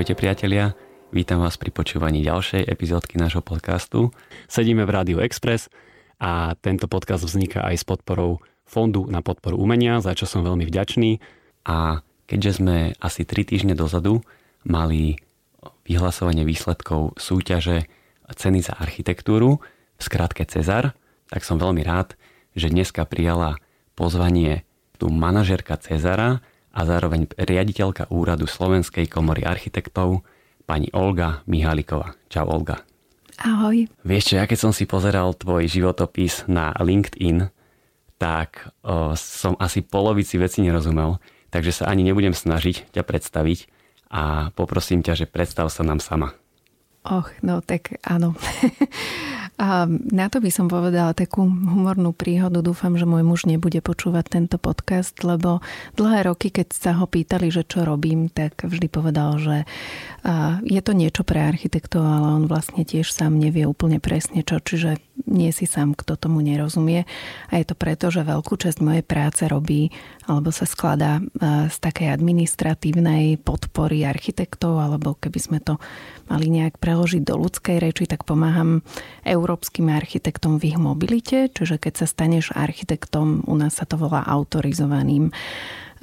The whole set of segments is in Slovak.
Ahojte priatelia, vítam vás pri počúvaní ďalšej epizódky nášho podcastu. Sedíme v Rádiu Express a tento podcast vzniká aj s podporou Fondu na podporu umenia, za čo som veľmi vďačný. A keďže sme asi 3 týždne dozadu mali vyhlasovanie výsledkov súťaže ceny za architektúru, v skratke Cezar, tak som veľmi rád, že dneska prijala pozvanie tu manažerka Cezara a zároveň riaditeľka úradu Slovenskej komory architektov, pani Olga Mihaliková. Čau Olga. Ahoj. Vieš čo, ja keď som si pozeral tvoj životopis na LinkedIn, tak o, som asi polovici veci nerozumel, takže sa ani nebudem snažiť ťa predstaviť a poprosím ťa, že predstav sa nám sama. Och, no tak áno. A na to by som povedala takú humornú príhodu. Dúfam, že môj muž nebude počúvať tento podcast, lebo dlhé roky, keď sa ho pýtali, že čo robím, tak vždy povedal, že je to niečo pre architektov, ale on vlastne tiež sám nevie úplne presne čo, čiže nie si sám, kto tomu nerozumie. A je to preto, že veľkú časť mojej práce robí alebo sa skladá z takej administratívnej podpory architektov, alebo keby sme to mali nejak preložiť do ľudskej reči, tak pomáham Euró európskym architektom v ich mobilite, čiže keď sa staneš architektom, u nás sa to volá autorizovaným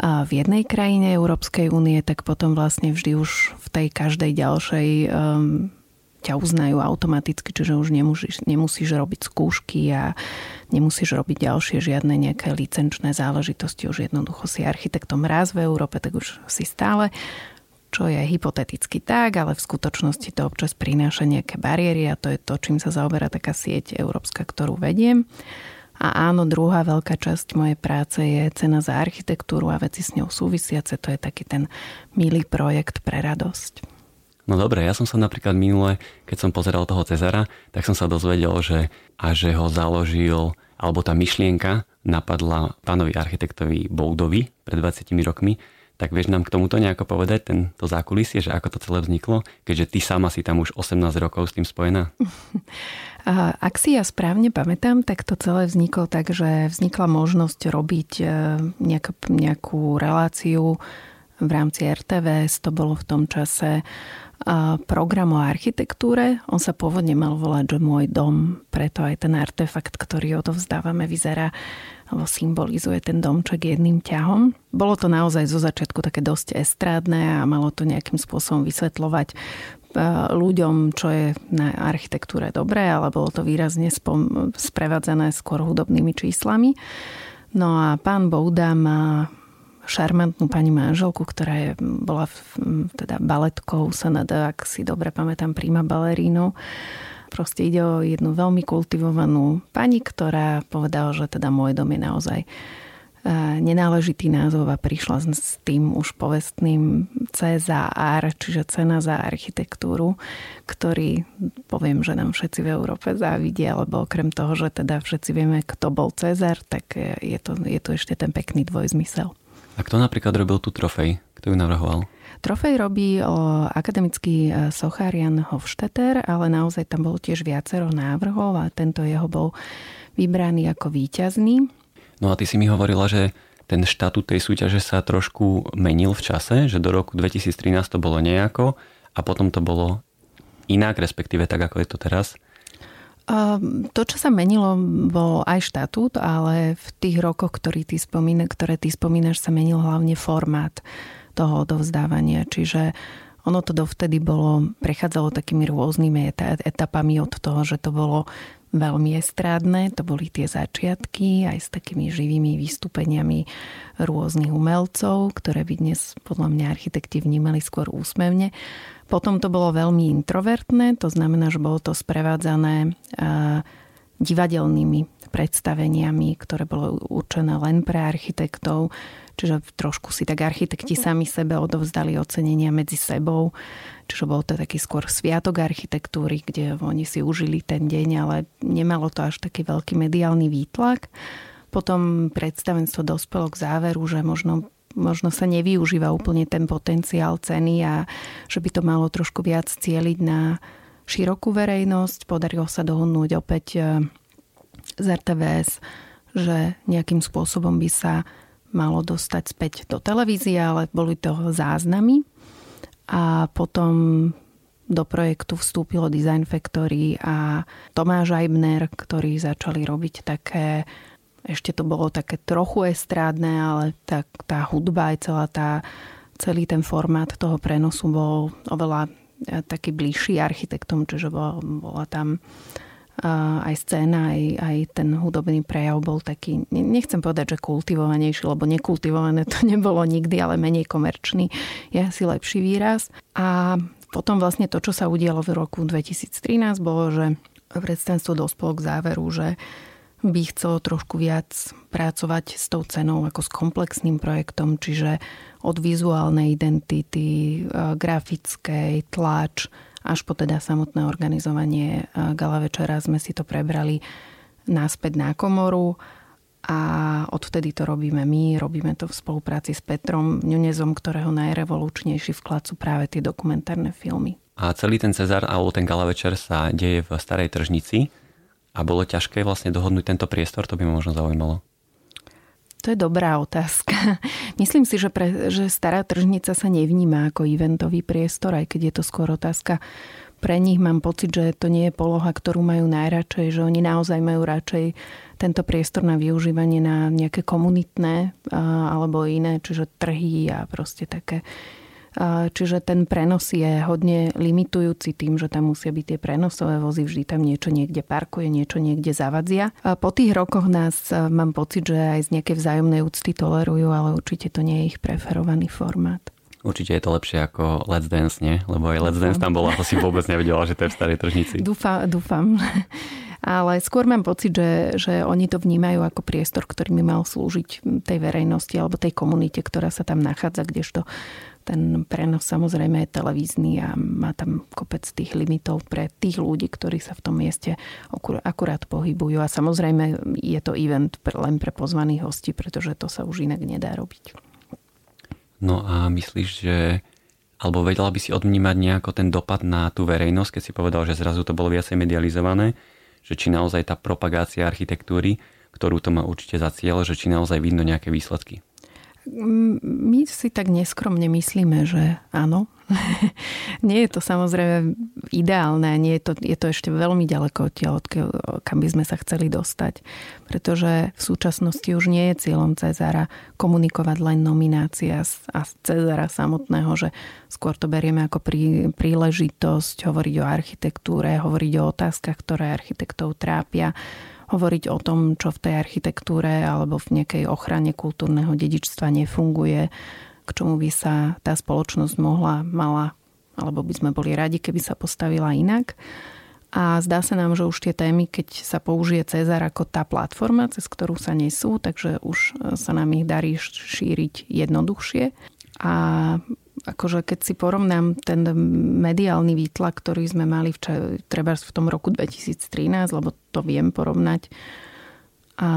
v jednej krajine Európskej únie, tak potom vlastne vždy už v tej každej ďalšej um, ťa uznajú automaticky, čiže už nemusíš, nemusíš robiť skúšky a nemusíš robiť ďalšie žiadne nejaké licenčné záležitosti, už jednoducho si architektom raz v Európe, tak už si stále čo je hypoteticky tak, ale v skutočnosti to občas prináša nejaké bariéry a to je to, čím sa zaoberá taká sieť európska, ktorú vediem. A áno, druhá veľká časť mojej práce je cena za architektúru a veci s ňou súvisiace. To je taký ten milý projekt pre radosť. No dobre, ja som sa napríklad minule, keď som pozeral toho Cezara, tak som sa dozvedel, že a že ho založil, alebo tá myšlienka napadla pánovi architektovi Boldovi pred 20 rokmi, tak vieš nám k tomuto nejako povedať, tento zákulisie, že ako to celé vzniklo, keďže ty sama si tam už 18 rokov s tým spojená? Ak si ja správne pamätám, tak to celé vzniklo tak, že vznikla možnosť robiť e, nejak, nejakú reláciu v rámci RTVS, to bolo v tom čase program o architektúre. On sa pôvodne mal volať, že môj dom, preto aj ten artefakt, ktorý odovzdávame, vyzerá alebo symbolizuje ten domček jedným ťahom. Bolo to naozaj zo začiatku také dosť estrádne a malo to nejakým spôsobom vysvetľovať e, ľuďom, čo je na architektúre dobré, ale bolo to výrazne spom- sprevádzané skôr hudobnými číslami. No a pán Bouda má šarmantnú pani manželku, ktorá je, bola teda baletkou SND, ak si dobre pamätám, prima balerínou. Proste ide o jednu veľmi kultivovanú pani, ktorá povedala, že teda môj dom je naozaj nenáležitý názov a prišla s tým už povestným C za R, čiže cena za architektúru, ktorý poviem, že nám všetci v Európe závidia, lebo okrem toho, že teda všetci vieme, kto bol Cezar, tak je to, je to ešte ten pekný dvojzmysel. A kto napríklad robil tú trofej? Kto ju navrhoval? Trofej robí o akademický e, sochár Jan Hofstetter, ale naozaj tam bolo tiež viacero návrhov a tento jeho bol vybraný ako víťazný. No a ty si mi hovorila, že ten štatút tej súťaže sa trošku menil v čase, že do roku 2013 to bolo nejako a potom to bolo inak, respektíve tak, ako je to teraz. To, čo sa menilo, bol aj štatút, ale v tých rokoch, ktorý ty spomína, ktoré ty spomínaš, sa menil hlavne formát toho odovzdávania. Čiže ono to dovtedy bolo, prechádzalo takými rôznymi etapami od toho, že to bolo veľmi estrádne, to boli tie začiatky aj s takými živými vystúpeniami rôznych umelcov, ktoré by dnes podľa mňa architekti vnímali skôr úsmevne potom to bolo veľmi introvertné, to znamená, že bolo to sprevádzané divadelnými predstaveniami, ktoré bolo určené len pre architektov, čiže trošku si tak architekti sami sebe odovzdali ocenenia medzi sebou, čiže bol to taký skôr sviatok architektúry, kde oni si užili ten deň, ale nemalo to až taký veľký mediálny výtlak. Potom predstavenstvo dospelo k záveru, že možno možno sa nevyužíva úplne ten potenciál ceny a že by to malo trošku viac cieliť na širokú verejnosť. Podarilo sa dohodnúť opäť e, z RTVS, že nejakým spôsobom by sa malo dostať späť do televízie, ale boli to záznamy. a potom do projektu vstúpilo Design Factory a Tomáš Aibner, ktorí začali robiť také ešte to bolo také trochu estrádne, ale tá, tá hudba aj celá tá, celý ten formát toho prenosu bol oveľa e, taký bližší architektom, čiže bola, bola tam aj scéna, aj, aj ten hudobný prejav bol taký, nechcem povedať, že kultivovanejší, lebo nekultivované to nebolo nikdy, ale menej komerčný je asi lepší výraz. A potom vlastne to, čo sa udialo v roku 2013, bolo, že predstavenstvo dospelo k záveru, že by chcelo trošku viac pracovať s tou cenou ako s komplexným projektom, čiže od vizuálnej identity, grafickej, tlač, až po teda samotné organizovanie gala večera sme si to prebrali náspäť na komoru a odvtedy to robíme my, robíme to v spolupráci s Petrom Ňunezom, ktorého najrevolučnejší vklad sú práve tie dokumentárne filmy. A celý ten Cezar alebo ten gala večer sa deje v Starej tržnici a bolo ťažké vlastne dohodnúť tento priestor, to by ma možno zaujímalo. To je dobrá otázka. Myslím si, že, pre, že stará tržnica sa nevníma ako eventový priestor, aj keď je to skôr otázka pre nich. Mám pocit, že to nie je poloha, ktorú majú najradšej, že oni naozaj majú radšej tento priestor na využívanie na nejaké komunitné alebo iné, čiže trhy a proste také Čiže ten prenos je hodne limitujúci tým, že tam musia byť tie prenosové vozy, vždy tam niečo niekde parkuje, niečo niekde zavadzia. Po tých rokoch nás mám pocit, že aj z nejakej vzájomnej úcty tolerujú, ale určite to nie je ich preferovaný formát. Určite je to lepšie ako Let's Dance, nie? Lebo aj Let's Dance tam bola, to si vôbec nevedela, že to je v starej tržnici. Dúfam, dúfam. Ale skôr mám pocit, že, že oni to vnímajú ako priestor, ktorý by mal slúžiť tej verejnosti alebo tej komunite, ktorá sa tam nachádza, kdežto ten prenos samozrejme je televízny a má tam kopec tých limitov pre tých ľudí, ktorí sa v tom mieste akurát pohybujú. A samozrejme je to event len pre pozvaných hostí, pretože to sa už inak nedá robiť. No a myslíš, že alebo vedela by si odvnímať nejako ten dopad na tú verejnosť, keď si povedal, že zrazu to bolo viacej medializované, že či naozaj tá propagácia architektúry, ktorú to má určite za cieľ, že či naozaj vidno nejaké výsledky? My si tak neskromne myslíme, že áno. nie je to samozrejme ideálne nie je to, je to ešte veľmi ďaleko odtiaľ, kam by sme sa chceli dostať. Pretože v súčasnosti už nie je cieľom Cezara komunikovať len nominácia a Cezara samotného, že skôr to berieme ako prí, príležitosť hovoriť o architektúre, hovoriť o otázkach, ktoré architektov trápia hovoriť o tom, čo v tej architektúre alebo v nejakej ochrane kultúrneho dedičstva nefunguje, k čomu by sa tá spoločnosť mohla, mala, alebo by sme boli radi, keby sa postavila inak. A zdá sa nám, že už tie témy, keď sa použije Cezar ako tá platforma, cez ktorú sa nesú, takže už sa nám ich darí šíriť jednoduchšie. A akože keď si porovnám ten mediálny výtlak, ktorý sme mali v, treba v tom roku 2013, lebo to viem porovnať, a,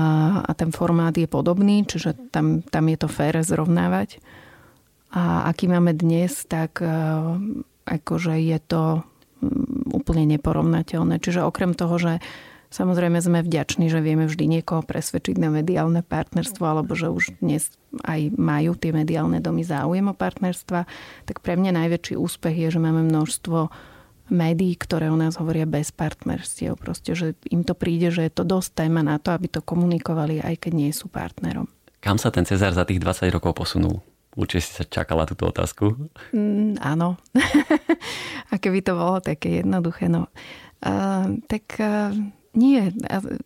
a ten formát je podobný, čiže tam, tam je to fér zrovnávať. A aký máme dnes, tak e, akože je to mm, úplne neporovnateľné. Čiže okrem toho, že Samozrejme sme vďační, že vieme vždy niekoho presvedčiť na mediálne partnerstvo, alebo že už dnes aj majú tie mediálne domy záujem o partnerstva. Tak pre mňa najväčší úspech je, že máme množstvo médií, ktoré o nás hovoria bez partnerstiev. Proste, že im to príde, že je to dosť téma na to, aby to komunikovali, aj keď nie sú partnerom. Kam sa ten Cezar za tých 20 rokov posunul? Určite si sa čakala túto otázku. Mm, áno. A keby to bolo také jednoduché, no. Uh, tak uh, nie,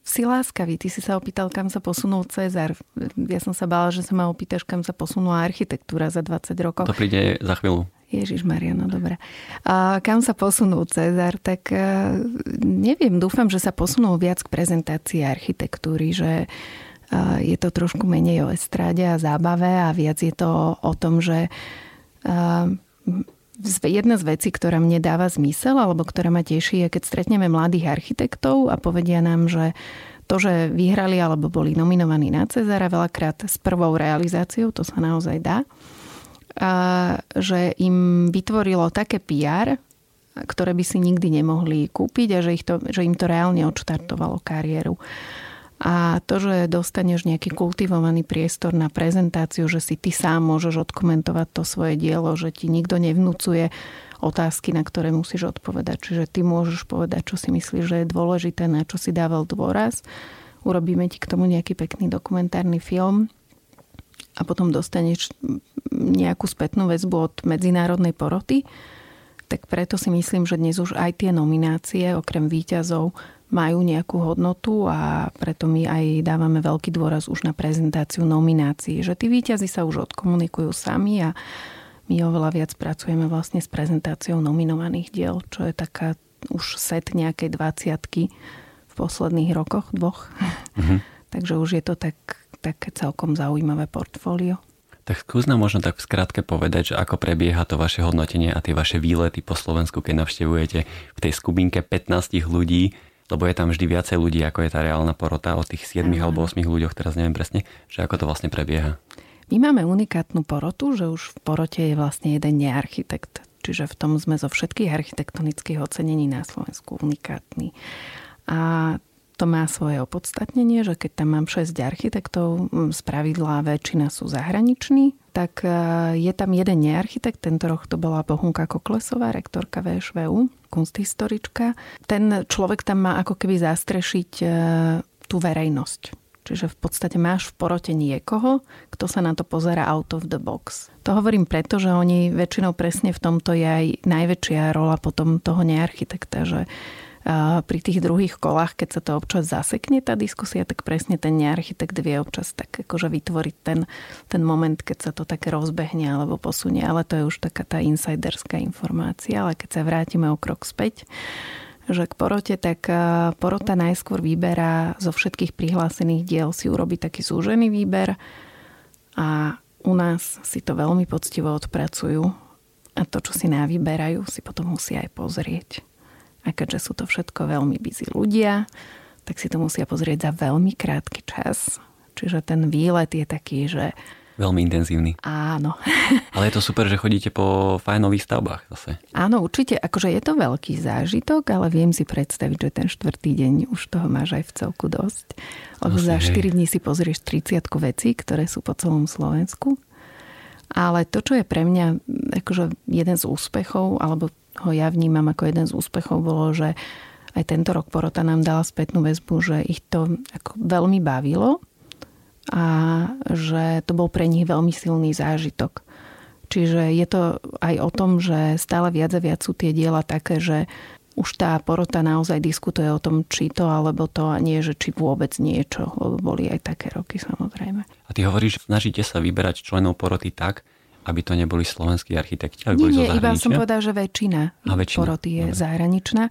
si láskavý. Ty si sa opýtal, kam sa posunul Cezar. Ja som sa bála, že sa ma opýtaš, kam sa posunula architektúra za 20 rokov. To príde za chvíľu. Ježiš Mariano, dobre. A kam sa posunul Cezar? Tak e, neviem, dúfam, že sa posunul viac k prezentácii architektúry, že e, je to trošku menej o estráde a zábave a viac je to o tom, že e, jedna z vecí, ktorá mne dáva zmysel, alebo ktorá ma teší, je, keď stretneme mladých architektov a povedia nám, že to, že vyhrali alebo boli nominovaní na Cezara veľakrát s prvou realizáciou, to sa naozaj dá, a že im vytvorilo také PR, ktoré by si nikdy nemohli kúpiť a že, ich to, že im to reálne odštartovalo kariéru. A to, že dostaneš nejaký kultivovaný priestor na prezentáciu, že si ty sám môžeš odkomentovať to svoje dielo, že ti nikto nevnúcuje otázky, na ktoré musíš odpovedať. Čiže ty môžeš povedať, čo si myslíš, že je dôležité, na čo si dával dôraz. Urobíme ti k tomu nejaký pekný dokumentárny film a potom dostaneš nejakú spätnú väzbu od medzinárodnej poroty. Tak preto si myslím, že dnes už aj tie nominácie, okrem výťazov, majú nejakú hodnotu a preto my aj dávame veľký dôraz už na prezentáciu nominácií, že tí výťazy sa už odkomunikujú sami a my oveľa viac pracujeme vlastne s prezentáciou nominovaných diel, čo je taká už set nejakej dvaciatky v posledných rokoch, dvoch. Mm-hmm. Takže už je to tak, také celkom zaujímavé portfólio. Tak skús nám možno tak v skratke povedať, že ako prebieha to vaše hodnotenie a tie vaše výlety po Slovensku, keď navštevujete v tej skupinke 15 ľudí, lebo je tam vždy viacej ľudí, ako je tá reálna porota, o tých 7 mm. alebo 8 ľuďoch, teraz neviem presne, že ako to vlastne prebieha. My máme unikátnu porotu, že už v porote je vlastne jeden nearchitekt. Čiže v tom sme zo všetkých architektonických ocenení na Slovensku unikátni. A to má svoje opodstatnenie, že keď tam mám 6 architektov, z pravidla väčšina sú zahraniční, tak e, je tam jeden nearchitekt, tento rok to bola Bohunka Koklesová, rektorka VŠVU, kunsthistorička. Ten človek tam má ako keby zastrešiť e, tú verejnosť. Čiže v podstate máš v porote niekoho, kto sa na to pozera out of the box. To hovorím preto, že oni väčšinou presne v tomto je aj najväčšia rola potom toho nearchitekta, že pri tých druhých kolách, keď sa to občas zasekne tá diskusia, tak presne ten nearchitekt vie občas tak akože vytvoriť ten, ten moment, keď sa to tak rozbehne alebo posunie, ale to je už taká tá insiderská informácia, ale keď sa vrátime o krok späť, že k porote, tak porota najskôr vyberá zo všetkých prihlásených diel si urobi taký zúžený výber a u nás si to veľmi poctivo odpracujú. A to, čo si navyberajú, si potom musia aj pozrieť. A keďže sú to všetko veľmi busy ľudia, tak si to musia pozrieť za veľmi krátky čas. Čiže ten výlet je taký, že Veľmi intenzívny. Áno. Ale je to super, že chodíte po fajnových stavbách zase. Áno, určite. Akože je to veľký zážitok, ale viem si predstaviť, že ten štvrtý deň už toho máš aj v celku dosť. Lebo za 4 dní si pozrieš 30 vecí, ktoré sú po celom Slovensku. Ale to, čo je pre mňa akože jeden z úspechov, alebo ho ja vnímam ako jeden z úspechov, bolo, že aj tento rok porota nám dala spätnú väzbu, že ich to ako veľmi bavilo a že to bol pre nich veľmi silný zážitok. Čiže je to aj o tom, že stále viac a viac sú tie diela také, že už tá porota naozaj diskutuje o tom, či to alebo to a nie, že či vôbec niečo, lebo boli aj také roky samozrejme. A ty hovoríš, snažíte sa vyberať členov poroty tak, aby to neboli slovenskí architekti, ale nie, boli nie, zo iba som povedal, že väčšina, a väčšina. poroty je Dobre. zahraničná.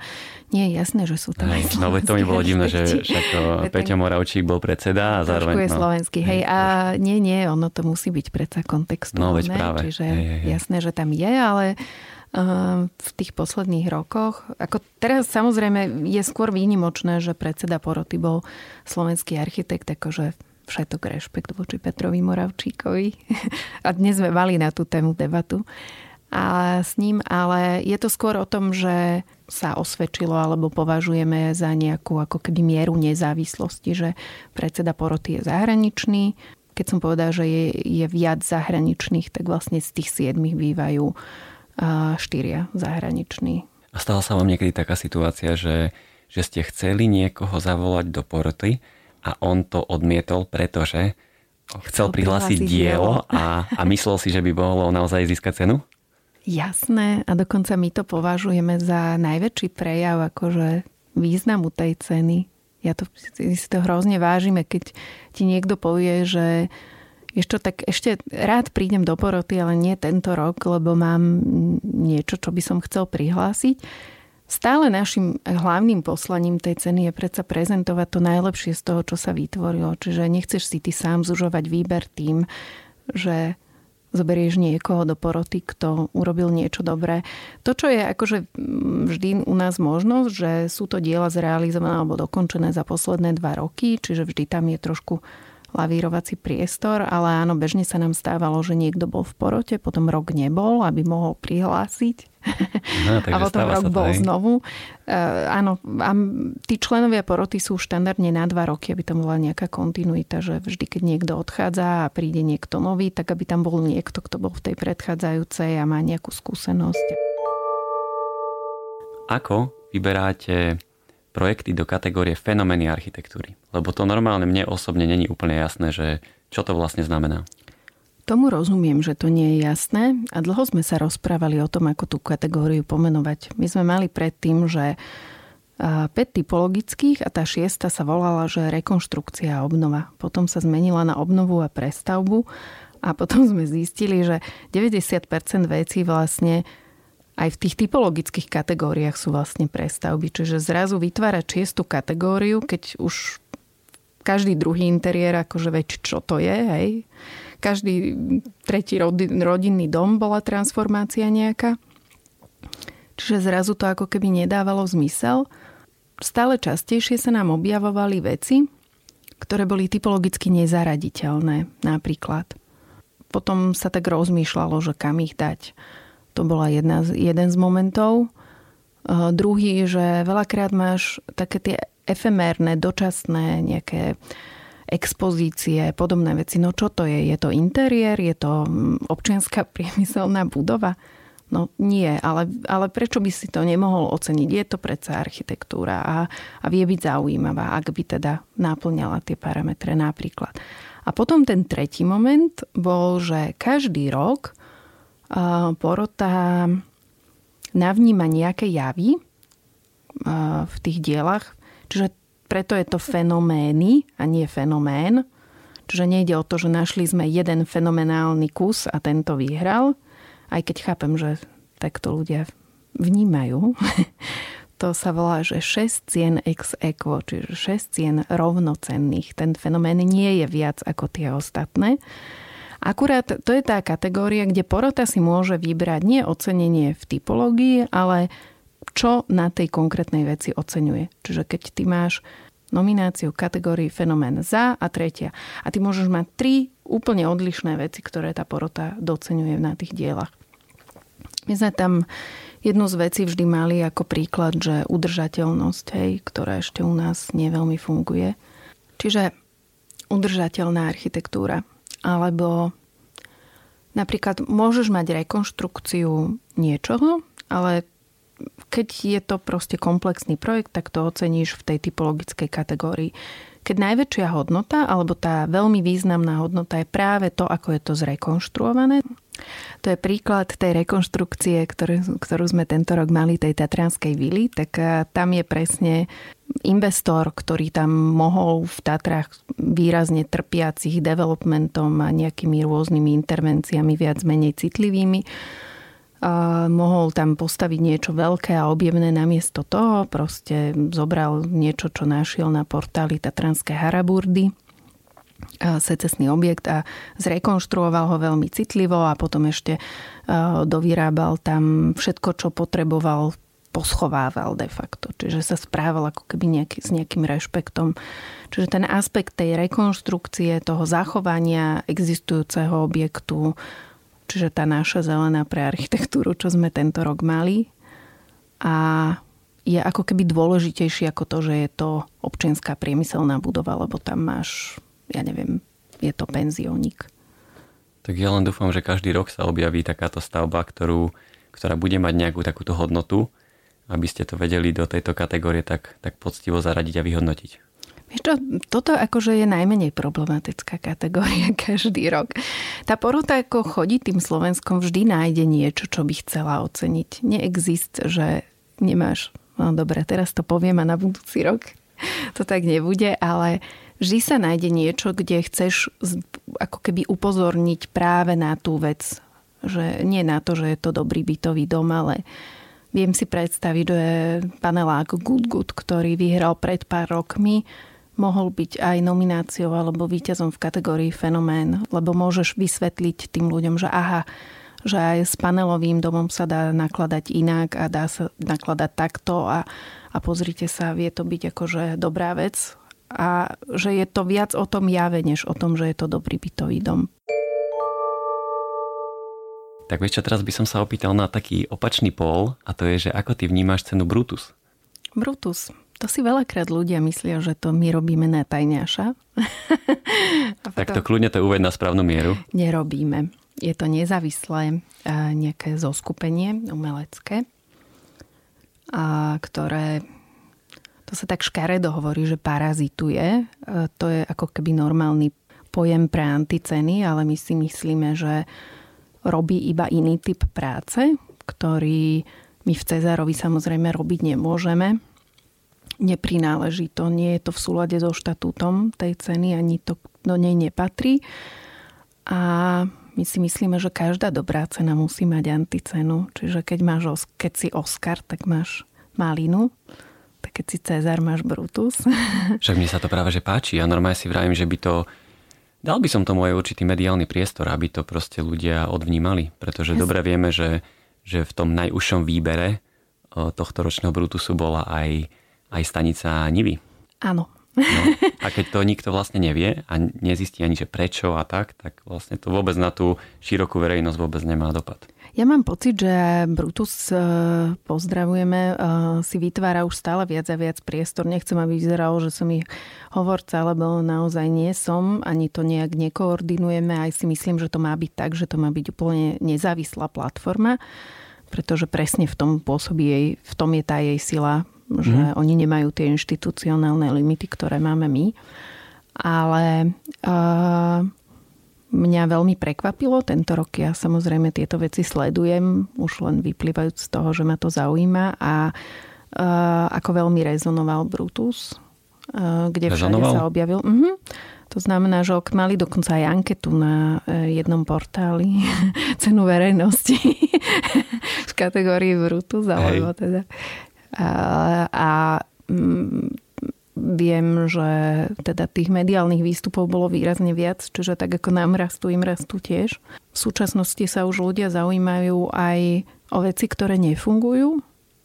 Nie je jasné, že sú tam hej, No to mi bolo divné, že však Peťo Moravčík bol predseda a zároveň... je no, slovenský, hej. A nie, nie, ono to musí byť predsa kontextuálne. No veď práve. Čiže hej, hej, hej. jasné, že tam je, ale uh, v tých posledných rokoch. Ako teraz samozrejme je skôr výnimočné, že predseda poroty bol slovenský architekt, akože všetok rešpekt voči Petrovi Moravčíkovi. A dnes sme mali na tú tému debatu a s ním, ale je to skôr o tom, že sa osvedčilo alebo považujeme za nejakú ako keby mieru nezávislosti, že predseda poroty je zahraničný. Keď som povedal, že je, je viac zahraničných, tak vlastne z tých siedmých bývajú štyria zahraniční. A stala sa vám niekedy taká situácia, že, že ste chceli niekoho zavolať do poroty, a on to odmietol, pretože chcel prihlásiť dielo a, a myslel si, že by mohlo naozaj získať cenu? Jasné a dokonca my to považujeme za najväčší prejav akože významu tej ceny. Ja to, si to hrozne vážime, keď ti niekto povie, že ešte tak ešte rád prídem do poroty, ale nie tento rok, lebo mám niečo, čo by som chcel prihlásiť Stále našim hlavným poslaním tej ceny je predsa prezentovať to najlepšie z toho, čo sa vytvorilo. Čiže nechceš si ty sám zužovať výber tým, že zoberieš niekoho do poroty, kto urobil niečo dobré. To, čo je akože vždy u nás možnosť, že sú to diela zrealizované alebo dokončené za posledné dva roky, čiže vždy tam je trošku lavírovací priestor, ale áno, bežne sa nám stávalo, že niekto bol v porote, potom rok nebol, aby mohol prihlásiť. No, a potom rok bol aj. znovu. Uh, áno, a tí členovia poroty sú štandardne na dva roky, aby tam bola nejaká kontinuita, že vždy, keď niekto odchádza a príde niekto nový, tak aby tam bol niekto, kto bol v tej predchádzajúcej a má nejakú skúsenosť. Ako vyberáte projekty do kategórie fenomény architektúry? Lebo to normálne mne osobne není úplne jasné, že čo to vlastne znamená. Tomu rozumiem, že to nie je jasné a dlho sme sa rozprávali o tom, ako tú kategóriu pomenovať. My sme mali predtým, že 5 typologických a tá šiesta sa volala, že rekonštrukcia a obnova. Potom sa zmenila na obnovu a prestavbu a potom sme zistili, že 90% vecí vlastne aj v tých typologických kategóriách sú vlastne prestavby. Čiže zrazu vytvárať šiestu kategóriu, keď už každý druhý interiér, akože veď čo to je, hej. Každý tretí rodinný dom bola transformácia nejaká. Čiže zrazu to ako keby nedávalo zmysel. Stále častejšie sa nám objavovali veci, ktoré boli typologicky nezaraditeľné napríklad. Potom sa tak rozmýšľalo, že kam ich dať to bola jedna jeden z momentov. Uh, druhý, že veľakrát máš také tie efemérne, dočasné nejaké expozície, podobné veci. No čo to je? Je to interiér? Je to mm, občianská priemyselná budova? No nie, ale, ale prečo by si to nemohol oceniť? Je to predsa architektúra a, a vie byť zaujímavá, ak by teda náplňala tie parametre napríklad. A potom ten tretí moment bol, že každý rok porota navníma nejaké javy v tých dielach. Čiže preto je to fenomény a nie fenomén. Čiže nejde o to, že našli sme jeden fenomenálny kus a tento vyhral, aj keď chápem, že takto ľudia vnímajú. to sa volá, že 6 cien ex equo, čiže 6 cien rovnocenných. Ten fenomén nie je viac ako tie ostatné. Akurát to je tá kategória, kde porota si môže vybrať nie ocenenie v typológii, ale čo na tej konkrétnej veci oceňuje. Čiže keď ty máš nomináciu kategórii fenomén za a tretia. A ty môžeš mať tri úplne odlišné veci, ktoré tá porota docenuje na tých dielach. My sme tam jednu z vecí vždy mali ako príklad, že udržateľnosť, hej, ktorá ešte u nás neveľmi funguje. Čiže udržateľná architektúra alebo napríklad môžeš mať rekonštrukciu niečoho, ale keď je to proste komplexný projekt, tak to oceníš v tej typologickej kategórii. Keď najväčšia hodnota, alebo tá veľmi významná hodnota je práve to, ako je to zrekonštruované, to je príklad tej rekonštrukcie, ktorú, ktorú sme tento rok mali, tej Tatranskej vily, tak eh, tam je presne investor, ktorý tam mohol v Tatrách výrazne trpiacich developmentom a nejakými rôznymi intervenciami viac menej citlivými, mohol tam postaviť niečo veľké a objemné namiesto toho. Proste zobral niečo, čo našiel na portáli Tatranské Haraburdy, secesný objekt a zrekonštruoval ho veľmi citlivo a potom ešte dovyrábal tam všetko, čo potreboval poschovával de facto. Čiže sa správal ako keby nejaký, s nejakým rešpektom. Čiže ten aspekt tej rekonštrukcie, toho zachovania existujúceho objektu, čiže tá naša zelená pre architektúru, čo sme tento rok mali. A je ako keby dôležitejší ako to, že je to občianská priemyselná budova, lebo tam máš, ja neviem, je to penziónik. Tak ja len dúfam, že každý rok sa objaví takáto stavba, ktorú, ktorá bude mať nejakú takúto hodnotu aby ste to vedeli do tejto kategórie tak, tak poctivo zaradiť a vyhodnotiť? Čo, toto akože je najmenej problematická kategória každý rok. Tá porota ako chodí tým Slovenskom vždy nájde niečo, čo by chcela oceniť. Neexist, že nemáš, no dobre, teraz to poviem a na budúci rok to tak nebude, ale vždy sa nájde niečo, kde chceš ako keby upozorniť práve na tú vec. Že nie na to, že je to dobrý bytový dom, ale Viem si predstaviť, že panelák Good Good, ktorý vyhral pred pár rokmi, mohol byť aj nomináciou alebo víťazom v kategórii fenomén, lebo môžeš vysvetliť tým ľuďom, že aha, že aj s panelovým domom sa dá nakladať inak a dá sa nakladať takto a, a pozrite sa, vie to byť akože dobrá vec a že je to viac o tom jave, než o tom, že je to dobrý bytový dom. Tak vieš čo, teraz by som sa opýtal na taký opačný pól a to je, že ako ty vnímaš cenu Brutus? Brutus. To si veľakrát ľudia myslia, že to my robíme na tajňaša. tak to kľudne to uved na správnu mieru. Nerobíme. Je to nezávislé nejaké zoskupenie umelecké, a ktoré to sa tak škaredo hovorí, že parazituje. To je ako keby normálny pojem pre anticeny, ale my si myslíme, že robí iba iný typ práce, ktorý my v Cezárovi samozrejme robiť nemôžeme. Neprináleží to, nie je to v súlade so štatútom tej ceny, ani to do nej nepatrí. A my si myslíme, že každá dobrá cena musí mať anticenu. Čiže keď, máš, keď si Oscar, tak máš malinu. Tak keď si Cezar, máš Brutus. Však mne sa to práve že páči. Ja normálne si vravím, že by to Dal by som tomu aj určitý mediálny priestor, aby to proste ľudia odvnímali, pretože yes. dobre vieme, že, že v tom najúžšom výbere tohto ročného Brutusu bola aj, aj stanica Nivy. Áno. No, a keď to nikto vlastne nevie a nezistí ani, že prečo a tak, tak vlastne to vôbec na tú širokú verejnosť vôbec nemá dopad. Ja mám pocit, že Brutus, e, pozdravujeme, e, si vytvára už stále viac a viac priestor. Nechcem, aby vyzeralo, že som ich hovorca, lebo naozaj nie som, ani to nejak nekoordinujeme. Aj si myslím, že to má byť tak, že to má byť úplne nezávislá platforma, pretože presne v tom pôsobí jej, v tom je tá jej sila, že mm. oni nemajú tie inštitucionálne limity, ktoré máme my. Ale uh, mňa veľmi prekvapilo tento rok. Ja samozrejme tieto veci sledujem, už len vyplývajúc z toho, že ma to zaujíma a uh, ako veľmi rezonoval Brutus, uh, kde všade sa objavil. Uh-huh. To znamená, že mali dokonca aj anketu na jednom portáli cenu verejnosti v kategórii Brutus, alebo teda. A, a viem, že teda tých mediálnych výstupov bolo výrazne viac, čiže tak ako nám rastú, im rastú tiež. V súčasnosti sa už ľudia zaujímajú aj o veci, ktoré nefungujú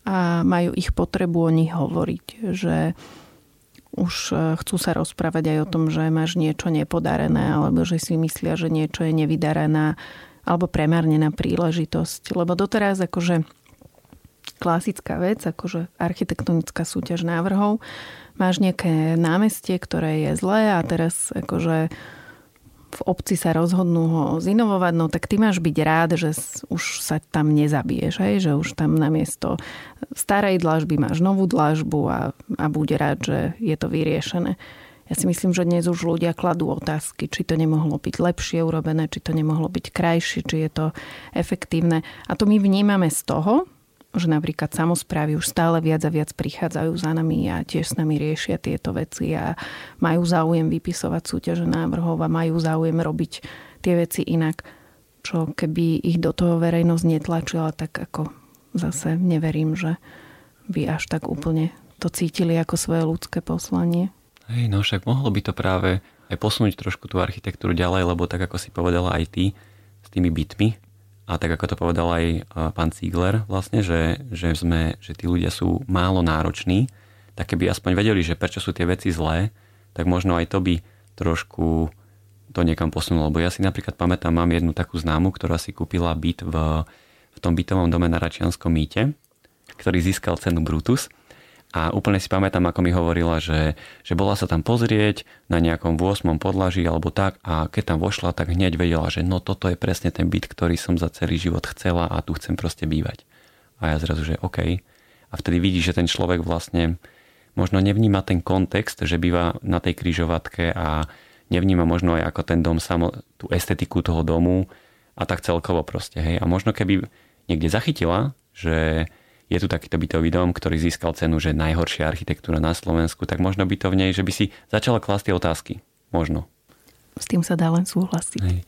a majú ich potrebu o nich hovoriť, že už e, chcú sa rozprávať aj o tom, že máš niečo nepodarené alebo že si myslia, že niečo je nevydarená alebo premárnená príležitosť. Lebo doteraz akože klasická vec, akože architektonická súťaž návrhov, máš nejaké námestie, ktoré je zlé a teraz akože v obci sa rozhodnú ho zinovovať, no tak ty máš byť rád, že už sa tam nezabiješ, hej? že už tam namiesto starej dlažby máš novú dlažbu a, a buď rád, že je to vyriešené. Ja si myslím, že dnes už ľudia kladú otázky, či to nemohlo byť lepšie urobené, či to nemohlo byť krajšie, či je to efektívne. A to my vnímame z toho, že napríklad samozprávy už stále viac a viac prichádzajú za nami a tiež s nami riešia tieto veci a majú záujem vypisovať súťaže návrhov a majú záujem robiť tie veci inak. Čo keby ich do toho verejnosť netlačila, tak ako zase neverím, že by až tak úplne to cítili ako svoje ľudské poslanie. Hej, no však mohlo by to práve aj posunúť trošku tú architektúru ďalej, lebo tak ako si povedala aj ty s tými bytmi, a tak ako to povedal aj pán Ziegler vlastne, že, že, sme, že tí ľudia sú málo nároční, tak keby aspoň vedeli, že prečo sú tie veci zlé, tak možno aj to by trošku to niekam posunulo. Lebo ja si napríklad pamätám, mám jednu takú známu, ktorá si kúpila byt v, v tom bytovom dome na Račianskom mýte, ktorý získal cenu Brutus a úplne si pamätám, ako mi hovorila, že, že bola sa tam pozrieť na nejakom 8. podlaží alebo tak a keď tam vošla, tak hneď vedela, že no toto je presne ten byt, ktorý som za celý život chcela a tu chcem proste bývať. A ja zrazu, že OK. A vtedy vidí, že ten človek vlastne možno nevníma ten kontext, že býva na tej kryžovatke a nevníma možno aj ako ten dom samo, tú estetiku toho domu a tak celkovo proste. Hej. A možno keby niekde zachytila, že je tu takýto bytový dom, ktorý získal cenu, že najhoršia architektúra na Slovensku, tak možno by to v nej, že by si začala klásť tie otázky. Možno. S tým sa dá len súhlasiť. Hej.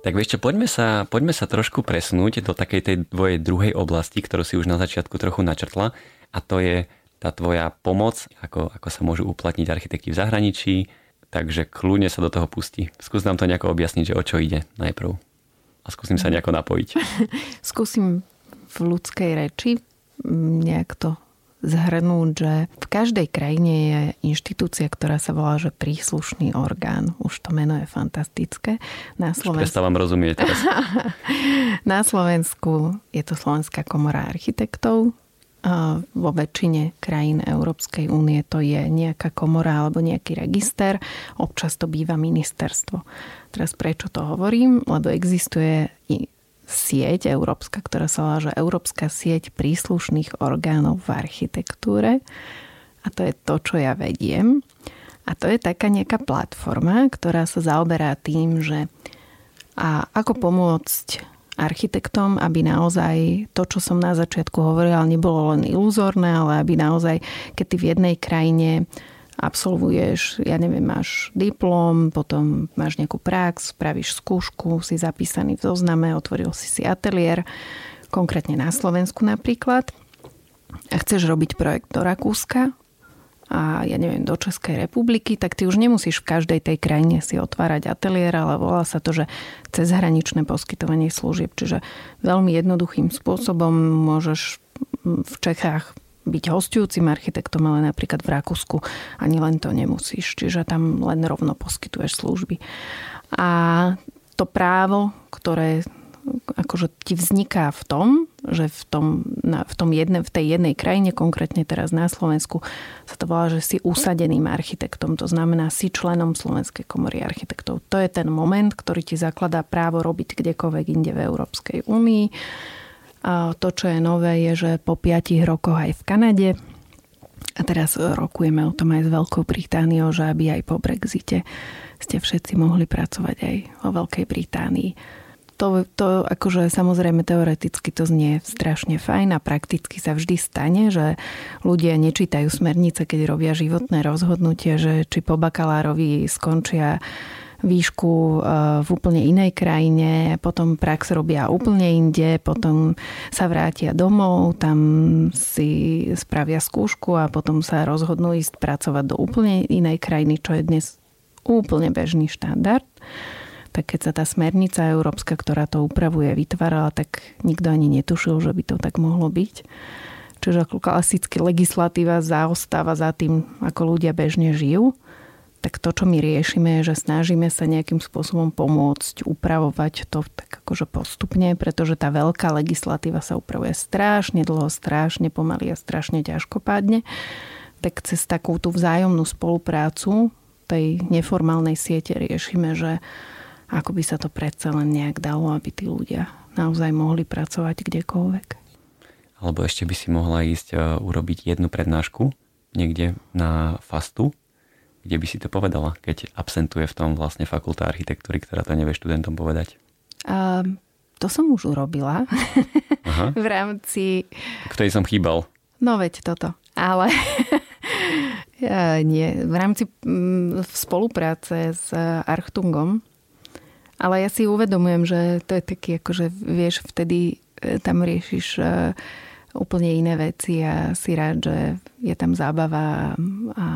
Tak vieš čo, poďme sa, poďme sa trošku presnúť do takej tej tvojej druhej oblasti, ktorú si už na začiatku trochu načrtla a to je tá tvoja pomoc, ako, ako sa môžu uplatniť architekti v zahraničí, takže kľudne sa do toho pustí. Skús nám to nejako objasniť, že o čo ide najprv a skúsim sa nejako napojiť. Skúsim v ľudskej reči nejak to zhrnúť, že v každej krajine je inštitúcia, ktorá sa volá, že príslušný orgán. Už to meno je fantastické. Na Slovensku... Už rozumieť teraz. Na Slovensku je to Slovenská komora architektov. Vo väčšine krajín Európskej únie to je nejaká komora alebo nejaký register. Občas to býva ministerstvo. Teraz prečo to hovorím? Lebo existuje sieť európska, ktorá sa volá, že Európska sieť príslušných orgánov v architektúre. A to je to, čo ja vediem. A to je taká nejaká platforma, ktorá sa zaoberá tým, že a ako pomôcť architektom, aby naozaj to, čo som na začiatku hovorila, nebolo len iluzórne, ale aby naozaj, keď ty v jednej krajine absolvuješ, ja neviem, máš diplom, potom máš nejakú prax, spravíš skúšku, si zapísaný v zozname, otvoril si si ateliér, konkrétne na Slovensku napríklad, a chceš robiť projekt do Rakúska a ja neviem, do Českej republiky, tak ty už nemusíš v každej tej krajine si otvárať ateliér, ale volá sa to, že cezhraničné poskytovanie služieb. Čiže veľmi jednoduchým spôsobom môžeš v Čechách byť hostujúcim architektom, ale napríklad v Rakúsku ani len to nemusíš. Čiže tam len rovno poskytuješ služby. A to právo, ktoré akože ti vzniká v tom, že v, tom, na, v, tom jedne, v tej jednej krajine, konkrétne teraz na Slovensku, sa to volá, že si usadeným architektom. To znamená, si členom Slovenskej komory architektov. To je ten moment, ktorý ti zakladá právo robiť kdekoľvek inde v Európskej únii a to, čo je nové, je, že po 5 rokoch aj v Kanade a teraz rokujeme o tom aj s Veľkou Britániou, že aby aj po Brexite ste všetci mohli pracovať aj vo Veľkej Británii. To, to akože samozrejme teoreticky to znie strašne fajn a prakticky sa vždy stane, že ľudia nečítajú smernice, keď robia životné rozhodnutie, že či po bakalárovi skončia výšku e, v úplne inej krajine, potom prax robia úplne inde, potom sa vrátia domov, tam si spravia skúšku a potom sa rozhodnú ísť pracovať do úplne inej krajiny, čo je dnes úplne bežný štandard tak keď sa tá smernica európska, ktorá to upravuje, vytvárala, tak nikto ani netušil, že by to tak mohlo byť. Čiže klasicky legislatíva zaostáva za tým, ako ľudia bežne žijú tak to, čo my riešime, je, že snažíme sa nejakým spôsobom pomôcť upravovať to tak akože postupne, pretože tá veľká legislatíva sa upravuje strašne dlho, strašne pomaly a strašne ťažkopádne. Tak cez takú tú vzájomnú spoluprácu tej neformálnej siete riešime, že ako by sa to predsa len nejak dalo, aby tí ľudia naozaj mohli pracovať kdekoľvek. Alebo ešte by si mohla ísť e, urobiť jednu prednášku niekde na fastu kde by si to povedala, keď absentuje v tom vlastne fakulta architektúry, ktorá to nevie študentom povedať? Uh, to som už urobila Aha. v rámci... Ktorý som chýbal. No veď toto. Ale nie, v rámci m, mm, v spolupráce s Archtungom. Ale ja si uvedomujem, že to je taký, akože vieš, vtedy e, tam riešiš e, úplne iné veci a si rád, že je tam zábava a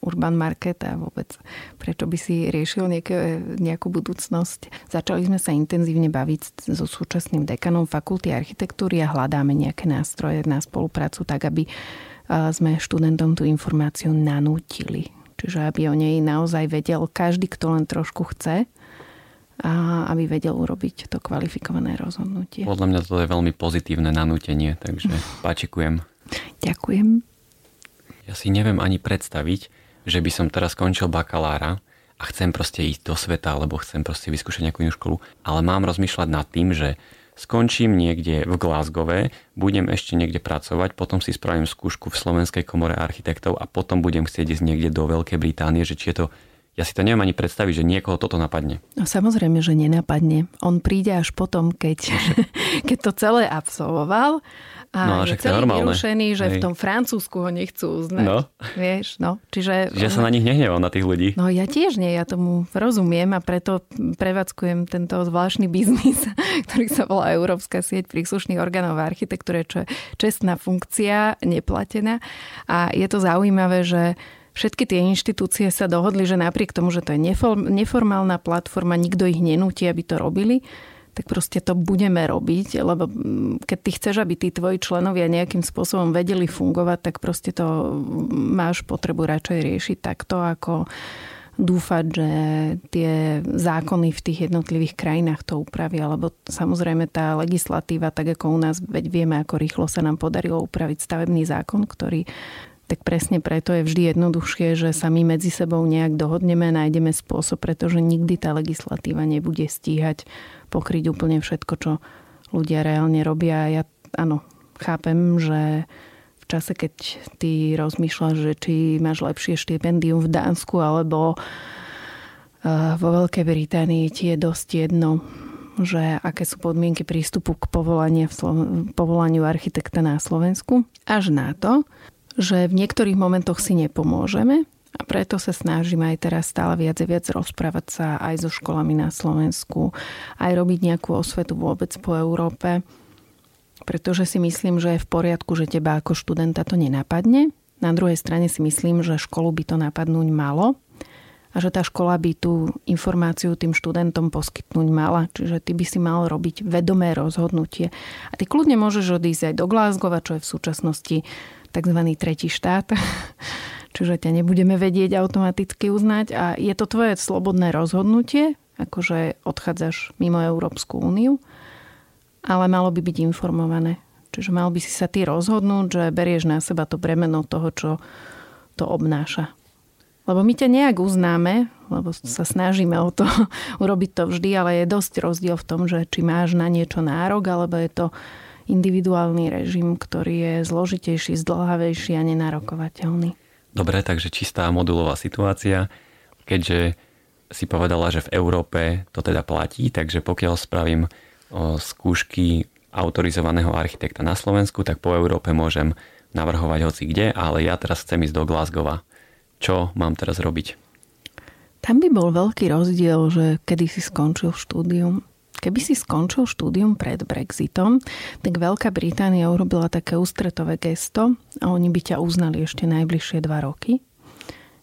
urban market a vôbec prečo by si riešil nejaké, nejakú budúcnosť. Začali sme sa intenzívne baviť so súčasným dekanom fakulty architektúry a hľadáme nejaké nástroje na spoluprácu tak, aby sme študentom tú informáciu nanútili. Čiže aby o nej naozaj vedel každý, kto len trošku chce a aby vedel urobiť to kvalifikované rozhodnutie. Podľa mňa to je veľmi pozitívne nanútenie, takže páčikujem. Ďakujem. Ja si neviem ani predstaviť, že by som teraz skončil bakalára a chcem proste ísť do sveta, alebo chcem proste vyskúšať nejakú inú školu, ale mám rozmýšľať nad tým, že skončím niekde v Glasgowe, budem ešte niekde pracovať, potom si spravím skúšku v Slovenskej komore architektov a potom budem chcieť ísť niekde do Veľkej Británie, že či je to ja si to neviem ani predstaviť, že niekoho toto napadne. No samozrejme, že nenapadne. On príde až potom, keď, keď to celé absolvoval a no, je celý vyrušený, že Hej. v tom Francúzsku ho nechcú uznať. No. Vieš, no. Čiže... Že sa na nich nehneval, na tých ľudí. No ja tiež nie, ja tomu rozumiem a preto prevádzkujem tento zvláštny biznis, ktorý sa volá Európska sieť príslušných orgánov v architektúre, čo je čestná funkcia, neplatená. A je to zaujímavé, že všetky tie inštitúcie sa dohodli, že napriek tomu, že to je neformálna platforma, nikto ich nenúti, aby to robili, tak proste to budeme robiť, lebo mm, keď ty chceš, aby tí tvoji členovia nejakým spôsobom vedeli fungovať, tak proste to máš potrebu radšej riešiť takto, ako dúfať, že tie zákony v tých jednotlivých krajinách to upravia, lebo samozrejme tá legislatíva, tak ako u nás, veď vieme, ako rýchlo sa nám podarilo upraviť stavebný zákon, ktorý tak presne preto je vždy jednoduchšie, že sa my medzi sebou nejak dohodneme, nájdeme spôsob, pretože nikdy tá legislatíva nebude stíhať pokryť úplne všetko, čo ľudia reálne robia. Ja áno, chápem, že v čase, keď ty rozmýšľaš, že či máš lepšie štipendium v Dánsku alebo eh, vo Veľkej Británii, ti je dosť jedno, že aké sú podmienky prístupu k povolaniu, povolaniu architekta na Slovensku, až na to, že v niektorých momentoch si nepomôžeme a preto sa snažím aj teraz stále viac a viac rozprávať sa aj so školami na Slovensku, aj robiť nejakú osvetu vôbec po Európe, pretože si myslím, že je v poriadku, že teba ako študenta to nenapadne. Na druhej strane si myslím, že školu by to napadnúť malo a že tá škola by tú informáciu tým študentom poskytnúť mala. Čiže ty by si mal robiť vedomé rozhodnutie. A ty kľudne môžeš odísť aj do Glasgow, čo je v súčasnosti tzv. tretí štát, čiže ťa nebudeme vedieť automaticky uznať a je to tvoje slobodné rozhodnutie, akože odchádzaš mimo Európsku úniu, ale malo by byť informované. Čiže mal by si sa ty rozhodnúť, že berieš na seba to bremeno toho, čo to obnáša. Lebo my ťa nejak uznáme, lebo sa snažíme o to urobiť to vždy, ale je dosť rozdiel v tom, že či máš na niečo nárok, alebo je to individuálny režim, ktorý je zložitejší, zdlhavejší a nenarokovateľný. Dobre, takže čistá modulová situácia. Keďže si povedala, že v Európe to teda platí, takže pokiaľ spravím skúšky autorizovaného architekta na Slovensku, tak po Európe môžem navrhovať hoci kde, ale ja teraz chcem ísť do Glasgowa. Čo mám teraz robiť? Tam by bol veľký rozdiel, že kedy si skončil štúdium Keby si skončil štúdium pred Brexitom, tak Veľká Británia urobila také ústretové gesto a oni by ťa uznali ešte najbližšie dva roky